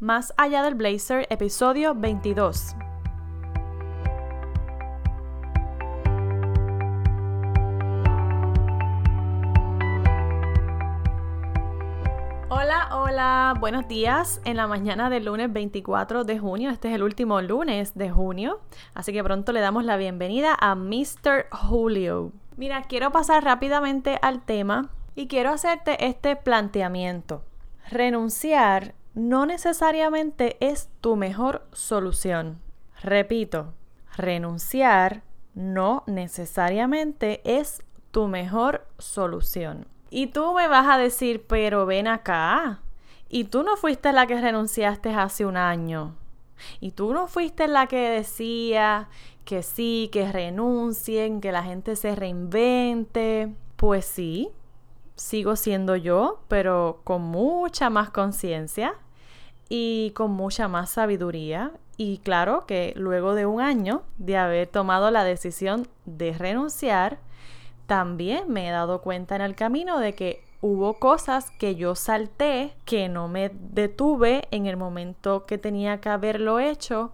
Más allá del blazer, episodio 22. Hola, hola, buenos días en la mañana del lunes 24 de junio. Este es el último lunes de junio, así que pronto le damos la bienvenida a Mr. Julio. Mira, quiero pasar rápidamente al tema y quiero hacerte este planteamiento. Renunciar no necesariamente es tu mejor solución. Repito, renunciar no necesariamente es tu mejor solución. Y tú me vas a decir, pero ven acá. Y tú no fuiste la que renunciaste hace un año. Y tú no fuiste la que decía que sí, que renuncien, que la gente se reinvente. Pues sí, sigo siendo yo, pero con mucha más conciencia y con mucha más sabiduría. Y claro que luego de un año de haber tomado la decisión de renunciar, también me he dado cuenta en el camino de que hubo cosas que yo salté, que no me detuve en el momento que tenía que haberlo hecho,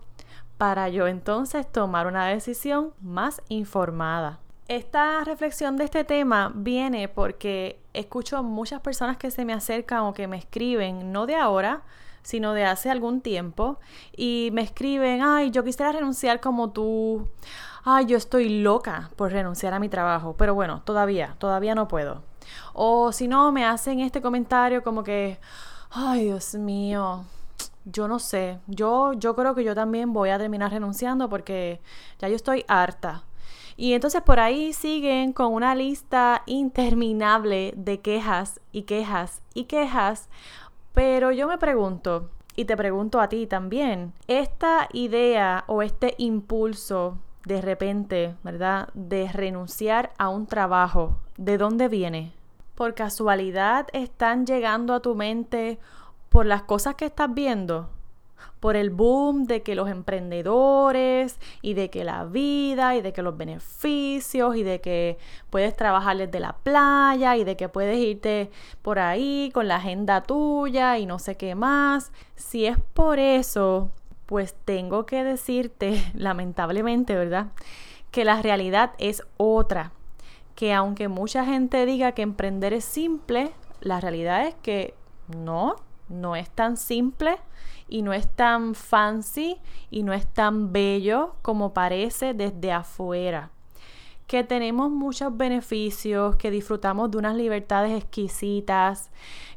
para yo entonces tomar una decisión más informada. Esta reflexión de este tema viene porque escucho muchas personas que se me acercan o que me escriben, no de ahora, sino de hace algún tiempo, y me escriben, ay, yo quisiera renunciar como tú, ay, yo estoy loca por renunciar a mi trabajo, pero bueno, todavía, todavía no puedo. O si no, me hacen este comentario como que, ay, Dios mío, yo no sé, yo, yo creo que yo también voy a terminar renunciando porque ya yo estoy harta. Y entonces por ahí siguen con una lista interminable de quejas y quejas y quejas pero yo me pregunto, y te pregunto a ti también, esta idea o este impulso de repente, ¿verdad? De renunciar a un trabajo, ¿de dónde viene? ¿Por casualidad están llegando a tu mente por las cosas que estás viendo? Por el boom de que los emprendedores y de que la vida y de que los beneficios y de que puedes trabajar desde la playa y de que puedes irte por ahí con la agenda tuya y no sé qué más. Si es por eso, pues tengo que decirte, lamentablemente, ¿verdad? Que la realidad es otra. Que aunque mucha gente diga que emprender es simple, la realidad es que no, no es tan simple y no es tan fancy y no es tan bello como parece desde afuera. Que tenemos muchos beneficios, que disfrutamos de unas libertades exquisitas,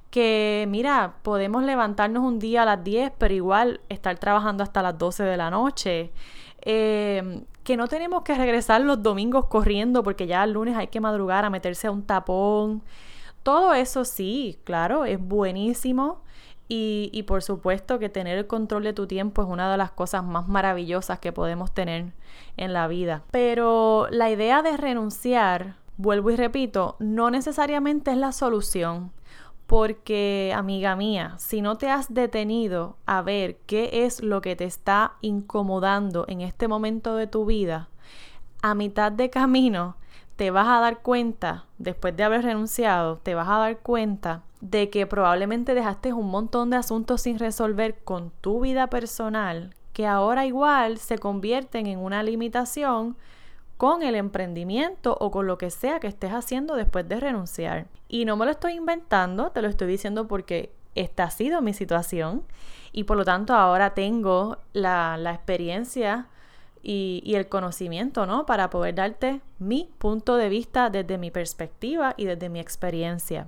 que mira, podemos levantarnos un día a las 10, pero igual estar trabajando hasta las 12 de la noche. Em, que no tenemos que regresar los domingos corriendo porque ya el lunes hay que madrugar a meterse a un tapón. Todo eso sí, claro, es buenísimo y, por supuesto que tener el control de tu tiempo es una de las cosas más maravillosas que podemos tener en la vida. Pero la idea de renunciar, vuelvo y repito, no necesariamente es la solución. Porque, amiga mía, si no te has detenido a ver qué es lo que te está incomodando en este momento de tu vida, a mitad de camino te vas a dar cuenta, después de haber renunciado, te vas a dar cuenta de que probablemente dejaste un montón de asuntos sin resolver con tu vida personal, que ahora igual se convierten en una limitación con el emprendimiento o con lo que sea que estés haciendo después de renunciar. Y no me lo estoy inventando, te lo estoy diciendo porque esta ha sido mi situación y por lo tanto ahora tengo la, la experiencia y, el conocimiento, ¿no? Para poder darte mi punto de vista desde mi perspectiva y desde mi experiencia.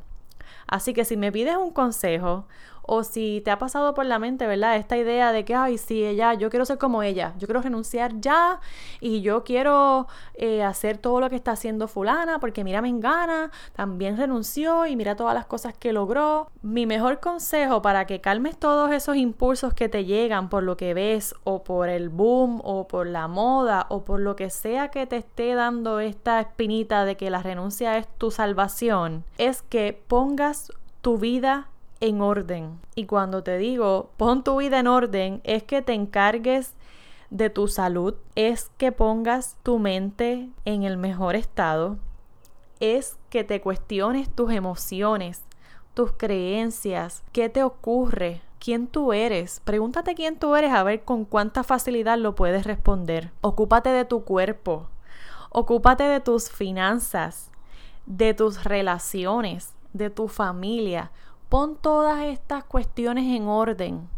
Así que si me pides un consejo o si te ha pasado por la mente, ¿verdad? Esta idea de que, ay, sí, ella, yo quiero ser como ella, yo quiero renunciar ya y yo quiero eh, hacer todo lo que está haciendo fulana porque mira, me engana, también renunció y mira todas las cosas que logró. Mi mejor consejo para que calmes todos esos impulsos que te llegan por lo que ves o por el boom o por la moda o por lo que sea que te esté dando esta espinita de que la renuncia es tu salvación, es que pongas tu vida en orden. Y cuando te digo pon tu vida en orden, es que te encargues de tu salud, es que pongas tu mente en el mejor estado, es que te cuestiones tus emociones, tus creencias, qué te ocurre, quién tú eres. Pregúntate quién tú eres a ver con cuánta facilidad lo puedes responder. Ocúpate de tu cuerpo. Ocúpate de tus finanzas, de tus relaciones, de tu familia. Pon todas estas cuestiones en orden.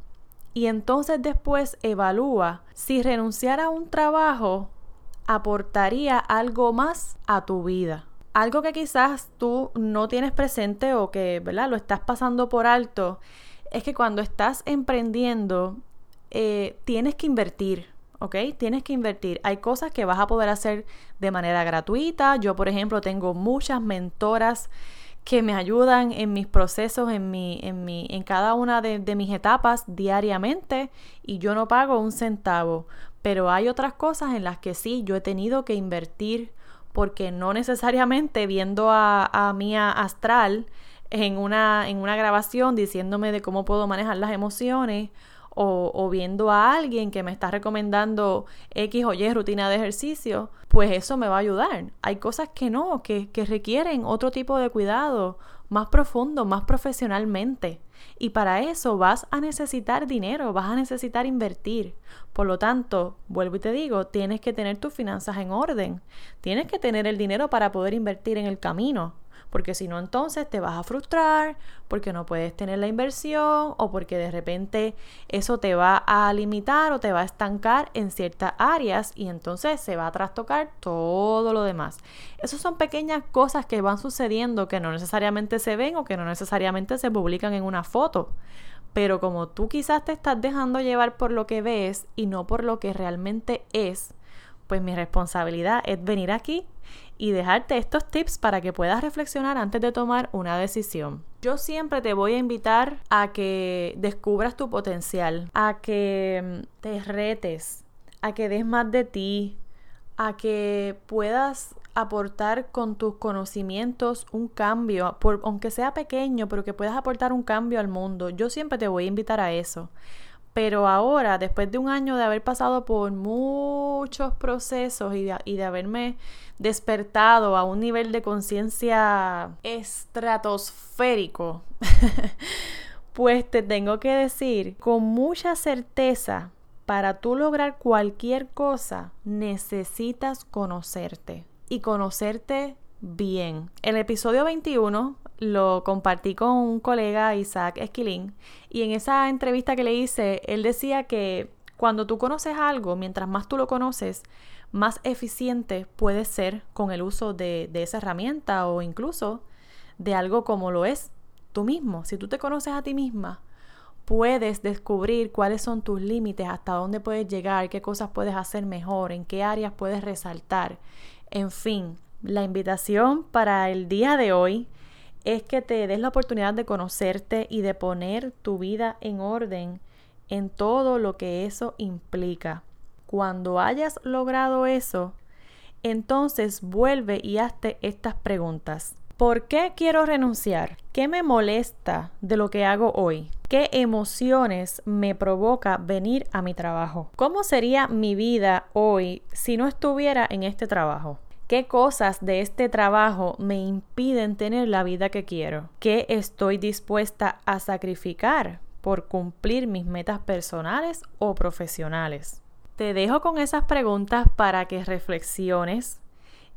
Y entonces después evalúa si renunciar a un trabajo aportaría algo más a tu vida. Algo que quizás tú no tienes presente o que ¿verdad? lo estás pasando por alto es que cuando estás emprendiendo eh, tienes que invertir. ¿ok? Tienes que invertir. Hay cosas que vas a poder hacer de manera gratuita. Yo, por ejemplo, tengo muchas mentoras que me ayudan en mis procesos, en, mi, en, mi, en cada una de, de mis etapas diariamente y yo no pago un centavo. Pero hay otras cosas en las que sí, yo he tenido que invertir porque no necesariamente viendo a, a Mía Astral en una, en una grabación diciéndome de cómo puedo manejar las emociones o, viendo a alguien que me está recomendando X o Y rutina de ejercicio, pues eso me va a ayudar. Hay cosas que no, que, que requieren otro tipo de cuidado, más profundo, más profesionalmente. Y para eso vas a necesitar dinero, vas a necesitar invertir. Por lo tanto, vuelvo y te digo, tienes que tener tus finanzas en orden. Tienes que tener el dinero para poder invertir en el camino porque si no entonces te vas a frustrar, porque no puedes tener la inversión o porque de repente eso te va a limitar o te va a estancar en ciertas áreas y entonces se va a trastocar todo lo demás. Esas son pequeñas cosas que van sucediendo que no necesariamente se ven o que no necesariamente se publican en una foto. Pero como tú quizás te estás dejando llevar por lo que ves y no por lo que realmente es, pues mi responsabilidad es venir aquí y dejarte estos tips para que puedas reflexionar antes de tomar una decisión. Yo siempre te voy a invitar a que descubras tu potencial, a que mm, te retes, a que des más de ti, a que puedas aportar con tus conocimientos un cambio, aunque sea pequeño, pero que puedas aportar un cambio al mundo. Yo siempre te voy a invitar a eso. Pero ahora, después de un año de haber pasado por muchos procesos y de, haberme despertado a un nivel de conciencia estratosférico, pues te tengo que decir con mucha certeza, para tú lograr cualquier cosa, necesitas conocerte y conocerte bien. El episodio 21 lo compartí con un colega, Isaac Esquilín, y en esa entrevista que le hice, él decía que cuando tú conoces algo, mientras más tú lo conoces, más eficiente puedes ser con el uso de, de esa herramienta o incluso de algo como lo es tú mismo. Si tú te conoces a ti misma, puedes descubrir cuáles son tus límites, hasta dónde puedes llegar, qué cosas puedes hacer mejor, en qué áreas puedes resaltar. En fin, la invitación para el día de hoy es que te des la oportunidad de conocerte y de poner tu vida en orden en todo lo que eso implica. Cuando hayas logrado eso, entonces vuelve y hazte estas preguntas. ¿Por qué quiero renunciar? ¿Qué me molesta de lo que hago hoy? ¿Qué emociones me provoca venir a mi trabajo? ¿Cómo sería mi vida hoy si no estuviera en este trabajo? ¿Qué cosas de este trabajo me impiden tener la vida que quiero? ¿Qué estoy dispuesta a sacrificar por cumplir mis metas personales o profesionales? Te dejo con esas preguntas para que reflexiones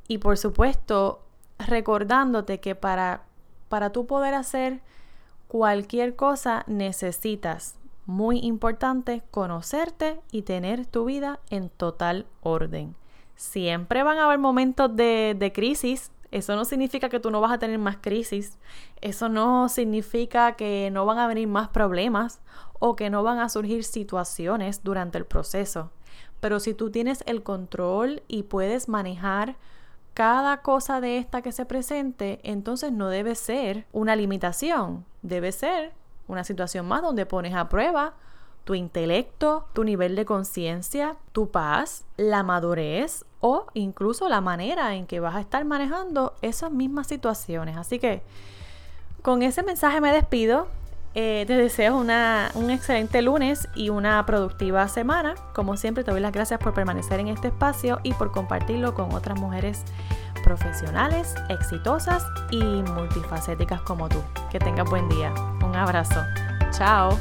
y por supuesto recordándote que para, para tú poder hacer cualquier cosa necesitas, muy importante, conocerte y tener tu vida en total orden. Siempre van a haber momentos de, crisis. Eso no significa que tú no vas a tener más crisis. Eso no significa que no van a venir más problemas o que no van a surgir situaciones durante el proceso. Pero si tú tienes el control y puedes manejar cada cosa de esta que se presente, entonces no debe ser una limitación, debe ser una situación más donde pones a prueba tu intelecto, tu nivel de conciencia, tu paz, la madurez o incluso la manera en que vas a estar manejando esas mismas situaciones. Así que con ese mensaje me despido. Eh, te deseo un excelente lunes y una productiva semana. Como siempre, te doy las gracias por permanecer en este espacio y por compartirlo con otras mujeres profesionales, exitosas y multifacéticas como tú. Que tengas buen día. Un abrazo. Chao.